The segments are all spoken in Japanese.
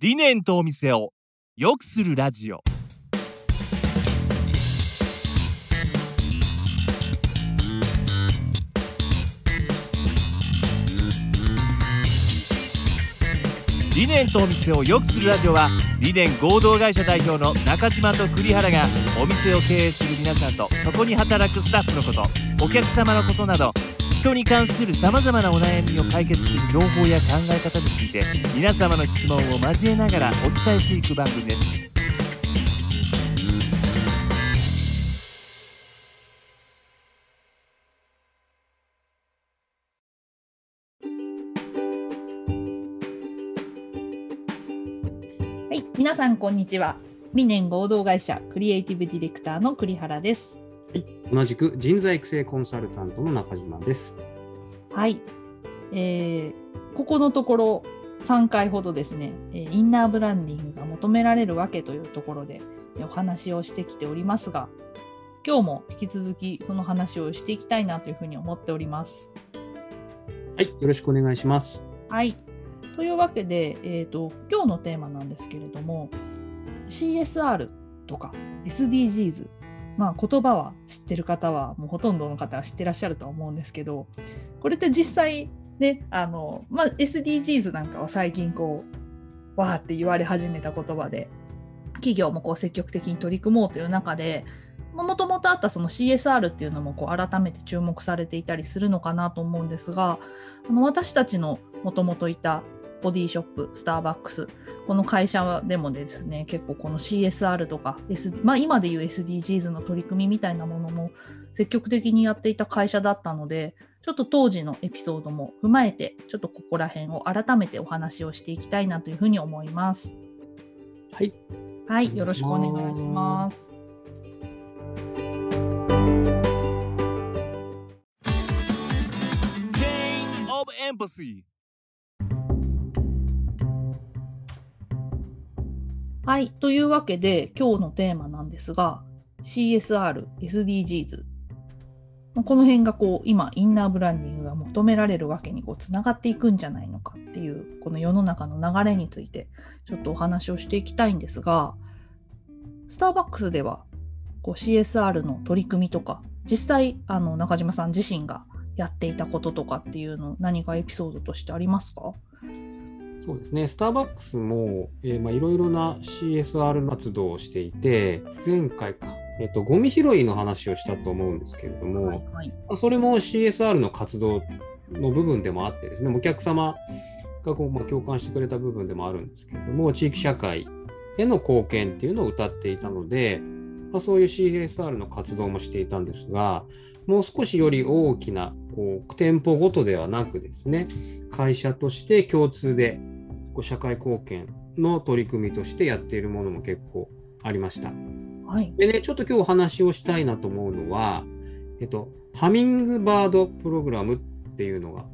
理念とお店を良くするラジオ。理念とお店を良くするラジオは理念合同会社代表の中島と栗原がお店を経営する皆さんとそこに働くスタッフのことお客様のことなどに関するさまざまなお悩みを解決する情報や考え方について皆様の質問を交えながらお伝えしていく番組ですはい、皆さんこんにちは。理念合同会社クリエイティブディレクターの栗原です。同じく人材育成コンサルタントの中島です。はい、えーここのところ3回ほどですね、えーインナーブランディングが求められるわけというところでえーお話をしてきておりますが、今日も引き続きその話をしていきたいなというふうに思っております。はい、よろしくお願いします。はい。というわけで、えー、と今日のテーマなんですけれども CSR とか SDGs まあ言葉は知ってる方はもうほとんどの方は知ってらっしゃるとは思うんですけどこれって実際ねあの、まあ、SDGs なんかは最近こうわーって言われ始めた言葉で企業もこう積極的に取り組もうという中でもともとあったその CSR っていうのもこう改めて注目されていたりするのかなと思うんですがあの私たちのもともといたボディショップ、スターバックス、この会社でもですね、結構この CSR とか、S まあ、今でいう SDGs の取り組みみたいなものも積極的にやっていた会社だったので、ちょっと当時のエピソードも踏まえて、ちょっとここら辺を改めてお話をしていきたいなというふうに思います。はい、はい、よろしくお願いします。Chain of Empathy はい、というわけで今日のテーマなんですが CSR、SDGs この辺がこう今インナーブランディングが求められるわけにこうつながっていくんじゃないのかっていうこの世の中の流れについてちょっとお話をしていきたいんですがスターバックスではこう CSR の取り組みとか実際あの中島さん自身がやっていたこととかっていうの何かエピソードとしてありますか？そうですね。スターバックスも、えーまあ、いろいろな CSR 活動をしていて、前回か、えっと、ゴミ拾いの話をしたと思うんですけれども、はいはいまあそれも CSR の活動の部分でもあってですね、お客様がこう、まあ、共感してくれた部分でもあるんですけれども、地域社会への貢献っていうのを謳っていたので、まあ、そういう CSR の活動もしていたんですが、もう少しより大きなこう店舗ごとではなくですね、会社として共通でこう社会貢献の取り組みとしてやっているものも結構ありました。はいでね、ちょっと今日お話をしたいなと思うのは、えっと、ハミングバードプログラムっていうのが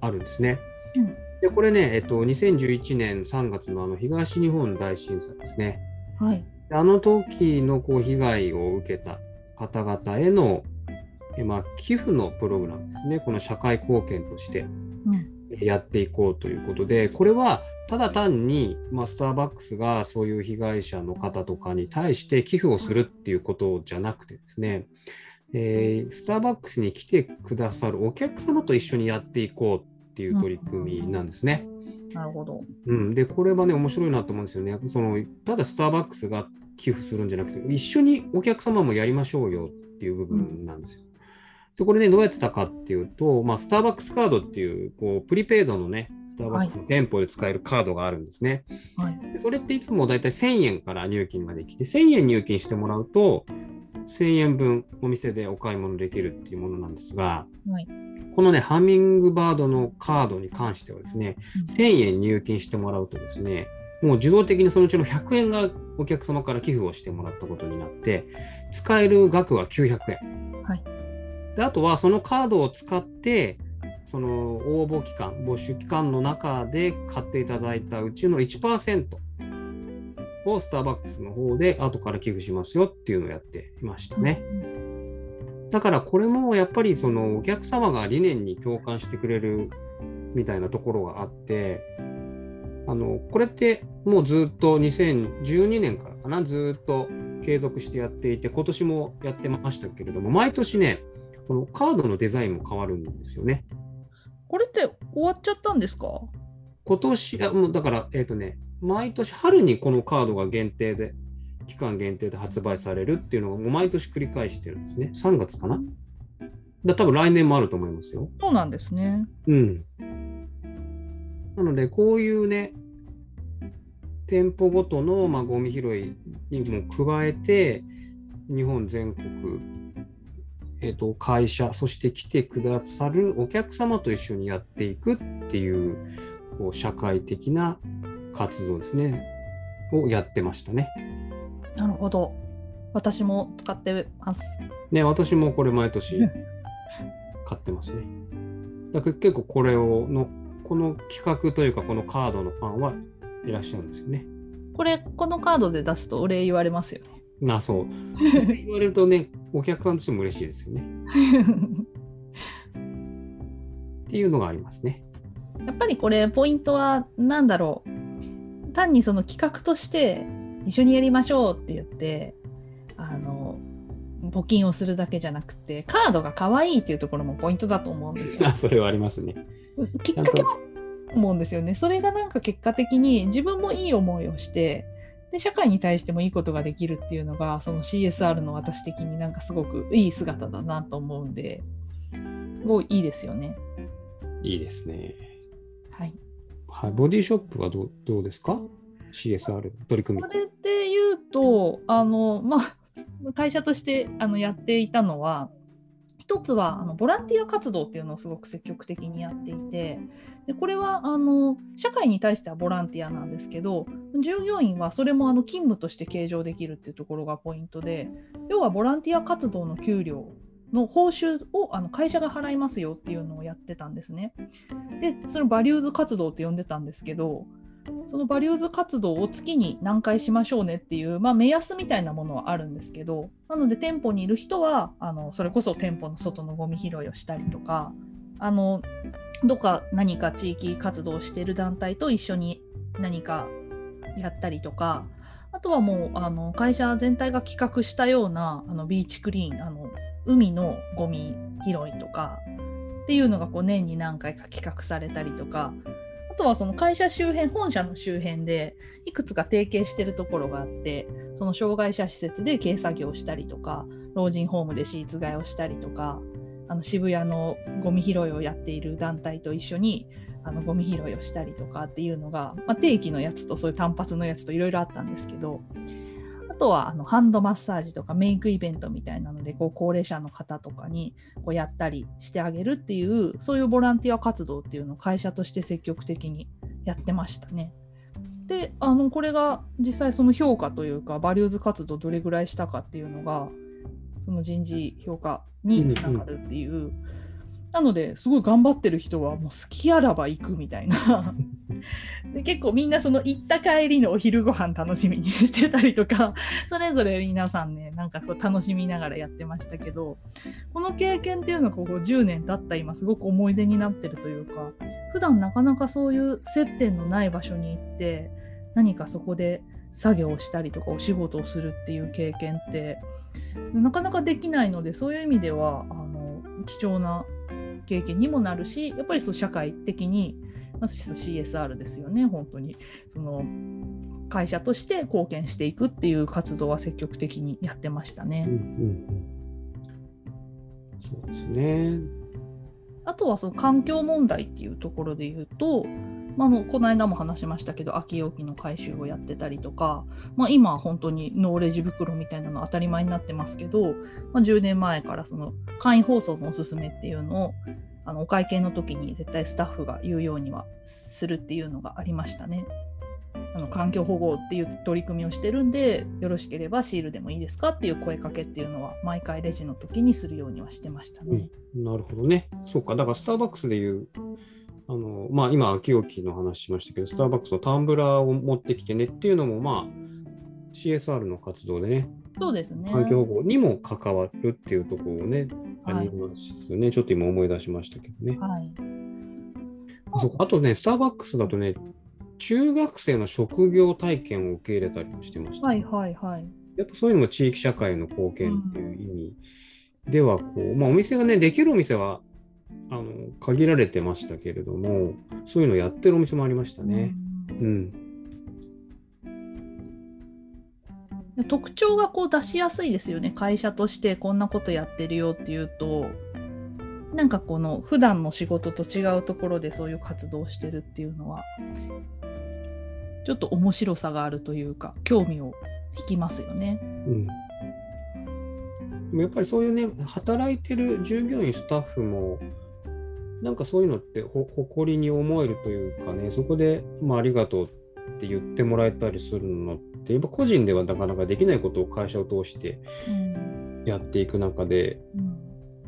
あるんですね。うんで、これね、えっと、2011年3月のあの東日本大震災ですね。はいであの時のこう被害を受けた方々への、えまあ、寄付のプログラムですね。この社会貢献としてうんやっていこうということで、これはただ単に、まあ、スターバックスがそういう被害者の方とかに対して寄付をするっていうことじゃなくてですね、えースターバックスに来てくださるお客様と一緒にやっていこうっていう取り組みなんですね。なるほど。うん、で、これはね、面白いなと思うんですよね。そのただスターバックスが寄付するんじゃなくて、一緒にお客様もやりましょうよっていう部分なんですよ。で、これね、どうやってたかっていうと、まあ、スターバックスカードっていう、こう、プリペイドのね、スターバックスの店舗で使えるカードがあるんですね。はい。でそれっていつもだいたい1000円から入金ができて、1000円入金してもらうと、1000円分お店でお買い物できるっていうものなんですが、はい。このね、ハミングバードのカードに関してはですね、うん1000円入金してもらうとですね、もう自動的にそのうちの100円がお客様から寄付をしてもらったことになって、使える額は900円。はいであとはそのカードを使って、その応募期間、募集期間の中で買っていただいたうちの1%をスターバックスの方で後から寄付しますよっていうのをやっていましたね。だからこれもやっぱりそのお客様が理念に共感してくれるみたいなところがあって、あのこれってもうずっと2012年からかな、ずっと継続してやっていて、今年もやってましたけれども、毎年ね、このカードのデザインも変わるんですよね。これって終わっちゃったんですか？今年、あもうだから、えっ、とね、毎年春にこのカードが限定で、期間限定で発売されるっていうのがもう毎年繰り返してるんですね。3月かな？だ多分来年もあると思いますよ。そうなんですね。うん。なので、こういうね、店舗ごとの、まあ、ゴミ拾いにも加えて、日本全国、えっと会社、そして来てくださるお客様と一緒にやっていくっていう、こう社会的な活動ですね、をやってましたね。なるほど。私も使ってます。ね、私もこれ毎年買ってますね。だから結構これをの、この企画というか、このカードのファンはいらっしゃるんですよね。これ、このカードで出すとお礼言われますよね。なあ、そう。そう言われるとね、お客さんとしても嬉しいですよね。っていうのがありますね。やっぱりこれ、ポイントは何だろう。単にその企画として、一緒にやりましょうって言って、あの、募金をするだけじゃなくて、カードが可愛いっていうところもポイントだと思うんですよ。あ それはありますね。きっかけは思うんですよね。それがなんか結果的に自分もいい思いをして、で社会に対してもいいことができるっていうのが、その CSR の私的になんかすごくいい姿だなと思うんで、すごいいいですよね。いいですね。はい。はい、ボディショップはどうどうですか ?CSR 取り組みそ。れで言うと、あの、まあ、会社としてあのやっていたのは、一つはあのボランティア活動っていうのをすごく積極的にやっていてでこれはあの社会に対してはボランティアなんですけど従業員はそれもあの勤務として計上できるっていうところがポイントで要はボランティア活動の給料の報酬をあの会社が払いますよっていうのをやってたんですね。でそのバリューズ活動って呼んでたんですけどそのバリューズ活動を月に何回しましょうねっていう、まあ、目安みたいなものはあるんですけどなので店舗にいる人はあのそれこそ店舗の外のゴミ拾いをしたりとかあのどっか何か地域活動をしている団体と一緒に何かやったりとかあとはもうあの会社全体が企画したようなあのビーチクリーンあの海のゴミ拾いとかっていうのがこう年に何回か企画されたりとかとはその会社周辺、本社の周辺でいくつか提携してるところがあって、その障害者施設で軽作業したりとか、老人ホームでシーツ替えをしたりとか、あの渋谷のゴミ拾いをやっている団体と一緒にあのゴミ拾いをしたりとかっていうのが、まあ、定期のやつとそういう単発のやつといろいろあったんですけど、とはあのハンドマッサージとかメイクイベントみたいなのでこう高齢者の方とかにこうやったりしてあげるっていうそういうボランティア活動っていうのを会社として積極的にやってましたね。であのこれが実際その評価というかバリューズ活動どれぐらいしたかっていうのがその人事評価につながるっていう。なのですごい頑張ってる人はもう好きあらば行くみたいな。で結構みんなその行った帰りのお昼ご飯楽しみにしてたりとかそれぞれ皆さんねなんかこう楽しみながらやってましたけどこの経験っていうのがここ10年経った今すごく思い出になってるというか普段なかなかそういう接点のない場所に行って何かそこで作業をしたりとかお仕事をするっていう経験ってなかなかできないのでそういう意味ではあの貴重な経験にもなるしやっぱりそう社会的に、まあ、CSR ですよね本当にその会社として貢献していくっていう活動は積極的にやってましたね。うんうんうん、そうですね。あとはその環境問題っていうところで言うと、まあ、のこの間も話しましたけど空き容器の回収をやってたりとか、まあ、今は本当にノーレジ袋みたいなの当たり前になってますけど、まあ、10年前からその簡易包装のおすすめっていうのをあのお会計の時に絶対スタッフが言うようにはするっていうのがありましたね。あの環境保護っていう取り組みをしてるんでよろしければシールでもいいですかっていう声かけっていうのは毎回レジの時にするようにはしてましたね。うん、なるほどね。そうか。だからスターバックスでいうあのまあ、今、空き置きの話しましたけど、スターバックスのタンブラーを持ってきてねっていうのも、まあ、CSR の活動でね、そうですね。環境保護にも関わるっていうところをね、はいありますよね。ちょっと今思い出しましたけどね。はい。そうあとね、スターバックスだとね、中学生の職業体験を受け入れたりもしてました。はいはいはい。やっぱそういうのも地域社会の貢献っていう意味ではこう、まあ、お店がねできるお店はあの限られてましたけれどもそういうのやってるお店もありましたね。うんうん、特徴がこう出しやすいですよね会社としてこんなことやってるよっていうとなんかこの普段の仕事と違うところでそういう活動をしてるっていうのはちょっと面白さがあるというか興味を引きますよね。うんでもやっぱりそういうね働いてる従業員スタッフもなんかそういうのってほ誇りに思えるというかねそこで、まあ、ありがとうって言ってもらえたりするのってやっぱ個人ではなかなかできないことを会社を通してうん。やっていく中で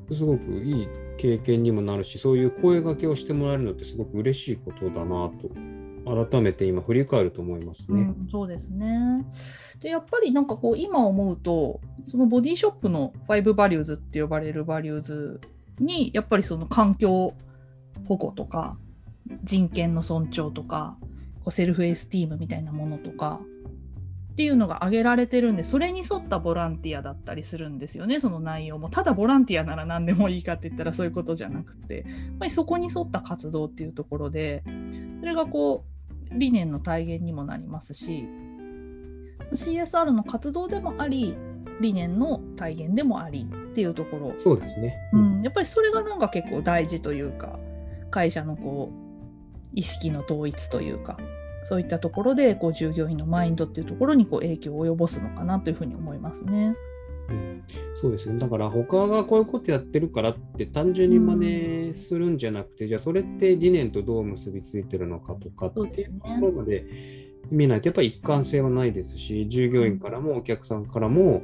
うん。すごくいい経験にもなるしそういう声掛けをしてもらえるのってすごく嬉しいことだなと改めて今振り返ると思いますね。うん、そうですね。でやっぱりなんかこう今思うとそのボディショップの5 values って呼ばれる values にやっぱりその環境保護とか人権の尊重とかこう self-esteem みたいなものとかっていうのが挙げられてるんでそれに沿ったボランティアだったりするんですよねその内容も。ただボランティアなら何でもいいかって言ったらそういうことじゃなくて。やっぱりそこに沿った活動っていうところでそれがこう理念の体現にもなりますし CSR の活動でもあり理念の体現でもありっていうところ、そうですね。うん、やっぱりそれがなんか結構大事というか会社のこう意識の統一というかそういったところでこう従業員のマインドっていうところにこう影響を及ぼすのかなというふうに思いますね。うんそうですね。だから他がこういうことやってるからって単純に真似するんじゃなくて、じゃあそれって理念とどう結びついてるのかとかっていうところまで見ないとやっぱり一貫性はないですし、従業員からもお客さんからも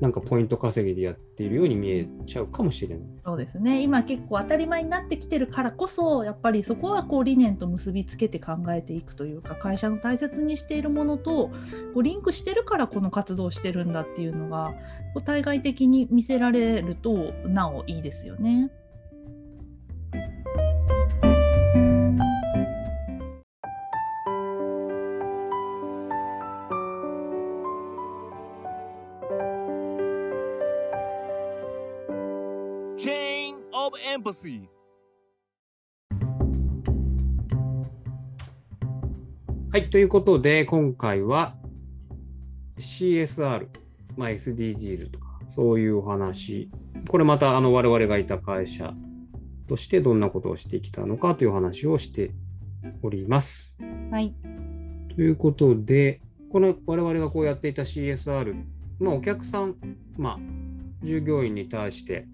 なんかポイント稼ぎでやっているように見えちゃうかもしれない。そうですね今結構当たり前になってきてるからこそやっぱりそこはこう理念と結びつけて考えていくというか会社の大切にしているものとこうリンクしてるからこの活動をしてるんだっていうのがこう対外的に見せられるとなおいいですよね。チェーンオブエンパシーはい、ということで今回は CSR、まあ、SDGs とかそういうお話、これまたあの我々がいた会社としてどんなことをしてきたのかという話をしております。はい、ということで、この我々がこうやっていた CSR、まあ、お客さん、まあ、従業員に対して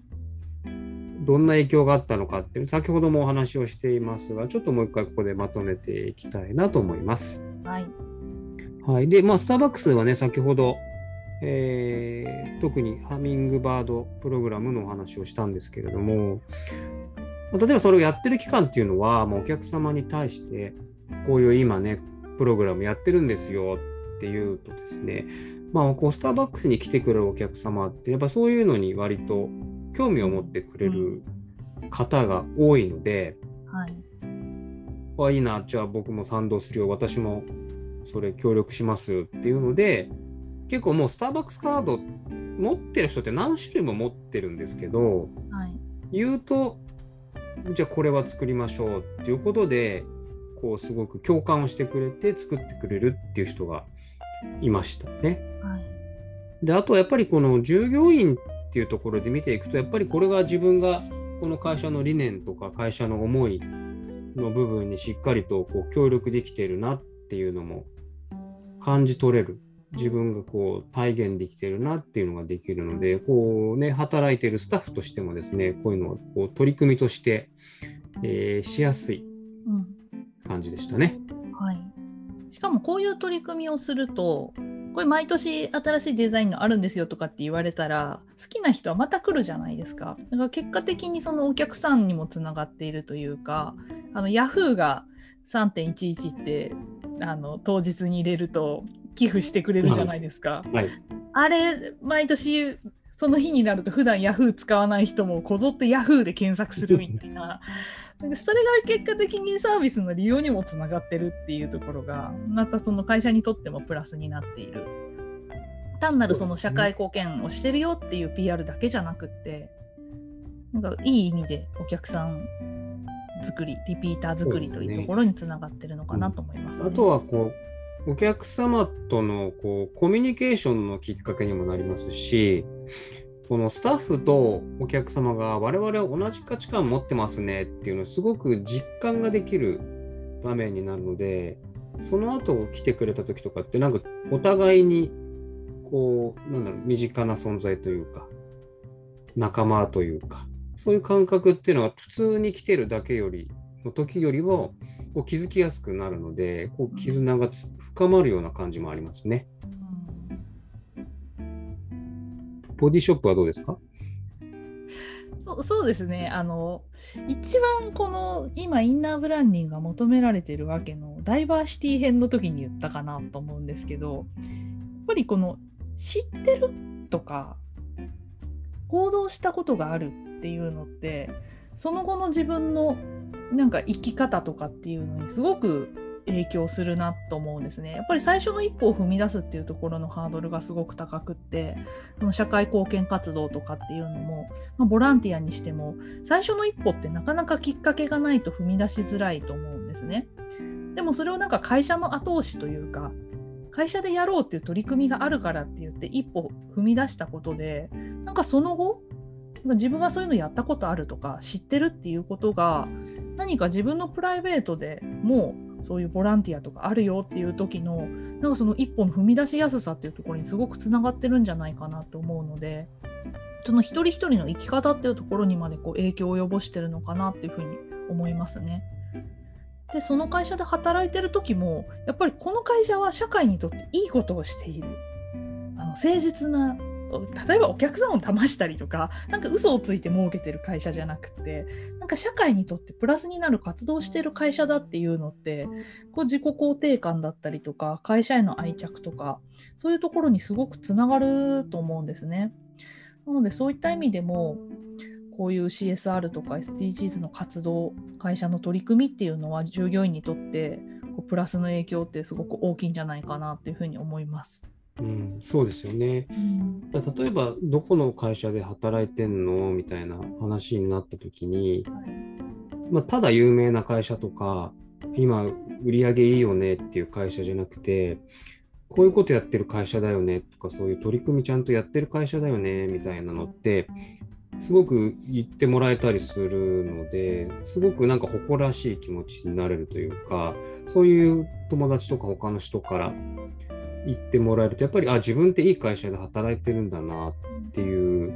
どんな影響があったのかっていう、先ほどもお話をしていますが、ちょっともう一回ここでまとめていきたいなと思います。はい、はい。で、まあ、スターバックスはね、先ほど、えー特にハミングバードプログラムのお話をしたんですけれども、まあ例えばそれをやってる期間っていうのは、まあ、お客様に対して、こういう今ね、プログラムやってるんですよっていうとですね、まあ、こうスターバックスに来てくれるお客様って、やっぱそういうのに割と興味を持ってくれる方が多いので、はい、あいいな、じゃあ僕も賛同するよ、私もそれ協力しますっていうので、結構もうスターバックスカード持ってる人って何種類も持ってるんですけど、はい、言うと、じゃあこれは作りましょうっていうことで、こうすごく共感をしてくれて作ってくれるっていう人がいましたね。はい、で、あとはやっぱりこの従業員っていうところで見ていくと、やっぱりこれが自分がこの会社の理念とか会社の思いの部分にしっかりとこう協力できているなっていうのも感じ取れる。自分がこう体現できてるなっていうのができるので、こうね、働いているスタッフとしてもですね、こういうのをこう取り組みとして、えーしやすいうん、感じでしたね。はい。しかもこういう取り組みをすると、これ毎年新しいデザインのあるんですよとかって言われたら、好きな人はまた来るじゃないですか。だから結果的にそのお客さんにもつながっているというか、あのヤフーが3.11ってあの当日に入れると寄付してくれるじゃないですか。はい。あれ、毎年その日になると普段ヤフー使わない人もこぞってヤフーで検索するみたいな。それが結果的にサービスの利用にもつながってるっていうところがまたその会社にとってもプラスになっている。単なるその社会貢献をしてるよっていう PR だけじゃなくってなんかいい意味でお客さん作りリピーター作りというところにつながってるのかなと思います、ね。あとはこうお客様とのこうコミュニケーションのきっかけにもなりますしこのスタッフとお客様が我々は同じ価値観持ってますねっていうのをすごく実感ができる場面になるのでその後来てくれた時とかってなんかお互いにこうなんだろう身近な存在というか仲間というかそういう感覚っていうのは普通に来てるだけよりの時よりはこう気づきやすくなるのでこう絆がつ深まるような感じもありますね。ボディショップはどうですか？そうそうですねあの一番この今インナーブランディングが求められてるわけのダイバーシティ編の時に言ったかなと思うんですけどやっぱりこの知ってるとか行動したことがあるっていうのってその後の自分のなんか生き方とかっていうのにすごく影響するなと思うんですね。やっぱり最初の一歩を踏み出すっていうところのハードルがすごく高くってその社会貢献活動とかっていうのも、まあ、ボランティアにしても最初の一歩ってなかなかきっかけがないと踏み出しづらいと思うんですね。でもそれをなんか会社の後押しというか会社でやろうっていう取り組みがあるからって言って一歩踏み出したことでなんかその後自分がそういうのやったことあるとか知ってるっていうことが何か自分のプライベートでもうそういうボランティアとかあるよっていう時のなんかその一歩の踏み出しやすさっていうところにすごくつながってるんじゃないかなと思うのでその一人一人の生き方っていうところにまでこう影響を及ぼしてるのかなっていうふうに思いますね。でその会社で働いてる時もやっぱりこの会社は社会にとっていいことをしているあの誠実な例えばお客さんを騙したりとかなんか嘘をついて儲けてる会社じゃなくてなんか社会にとってプラスになる活動をしてる会社だっていうのってこう自己肯定感だったりとか会社への愛着とかそういうところにすごくつながると思うんですね。なのでそういった意味でもこういう CSR とか SDGs の活動会社の取り組みっていうのは従業員にとってプラスの影響ってすごく大きいんじゃないかなっていうふうに思います。うん、そうですよね。例えば、どこの会社で働いてんの？みたいな話になった時に、まあ、ただ有名な会社とか、今売り上げいいよねっていう会社じゃなくて、こういうことやってる会社だよねとか、そういう取り組みちゃんとやってる会社だよねみたいなのって、すごく言ってもらえたりするので、すごくなんか誇らしい気持ちになれるというか、そういう友達とか他の人から言ってもらえると、やっぱり、あ、自分っていい会社で働いてるんだなっていう、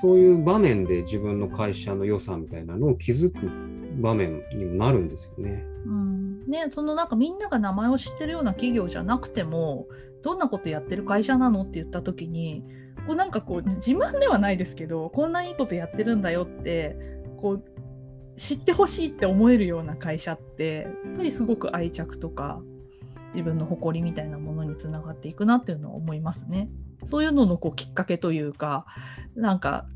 そういう場面で自分の会社の良さみたいなのを気づく場面にもなるんですよね。うんね、そのなんかみんなが名前を知ってるような企業じゃなくてもどんなことやってる会社なのって言った時にこうなんかこう自慢ではないですけどこんないいことやってるんだよってこう知ってほしいって思えるような会社ってやっぱりすごく愛着とか自分の誇りみたいなものにつながっていくなっていうのは思いますね。そういうののこうきっかけというかなんか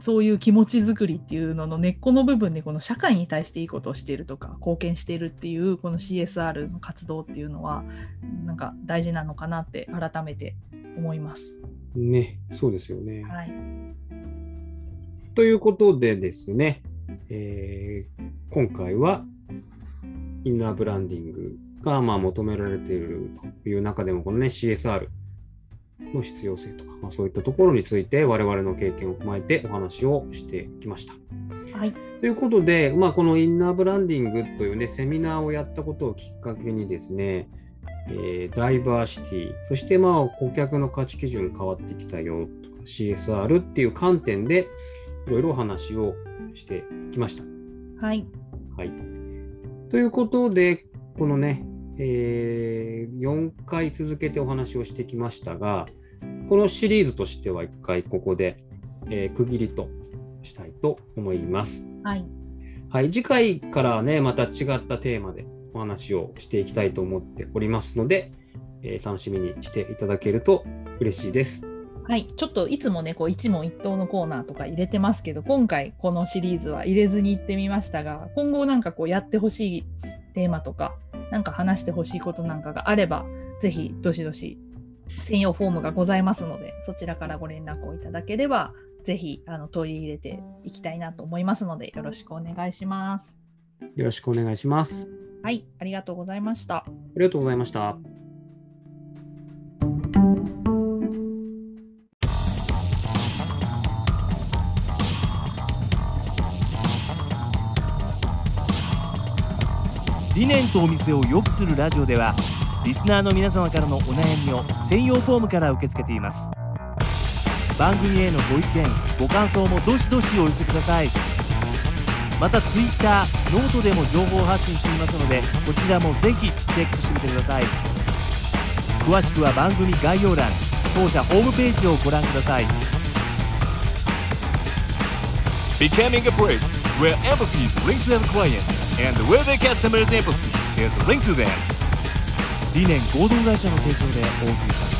そういう気持ち作りっていうのの根っこの部分でこの社会に対していいことをしているとか貢献しているっていうこの CSR の活動っていうのはなんか大事なのかなって改めて思います。ね、そうですよね。はい、ということでですね、えー今回はインナーブランディングがまあ求められているという中でも、このね CSR の必要性とか、まあ、そういったところについて我々の経験を踏まえてお話をしてきました。はい、ということで、まあ、このインナーブランディングというね、セミナーをやったことをきっかけにですね、えーダイバーシティ、そしてまあ顧客の価値基準変わってきたよとか、CSR っていう観点でいろいろお話をしてきました。はい、はい。ということで、このね、え4回続けてお話をしてきましたが、このシリーズとしては1回ここで、えー区切りとしたいと思います。はい、はい、次回からはね、また違ったテーマでお話をしていきたいと思っておりますので、えー楽しみにしていただけると嬉しいです。はい、ちょっといつもねこう一問一答のコーナーとか入れてますけど今回このシリーズは入れずに行ってみましたが今後なんかこうやってほしいテーマとかなんか話してほしいことなんかがあればぜひどしどし専用フォームがございますのでそちらからご連絡をいただければぜひあの取り入れていきたいなと思いますのでよろしくお願いします。よろしくお願いします。はい、ありがとうございました。ありがとうございました。理念とお店を良くするラジオではリスナーの皆様からのお悩みを専用フォームから受け付けています。番組へのご意見ご感想もどしどしお寄せください。また Twitter ノートでも情報発信していますのでこちらもぜひチェックしてみてください。詳しくは番組概要欄当社ホームページをご覧ください。Becoming a place where empathy is linked to the client and where the customer's empathy is a link to them 理念合同会社の提供でお送りしました「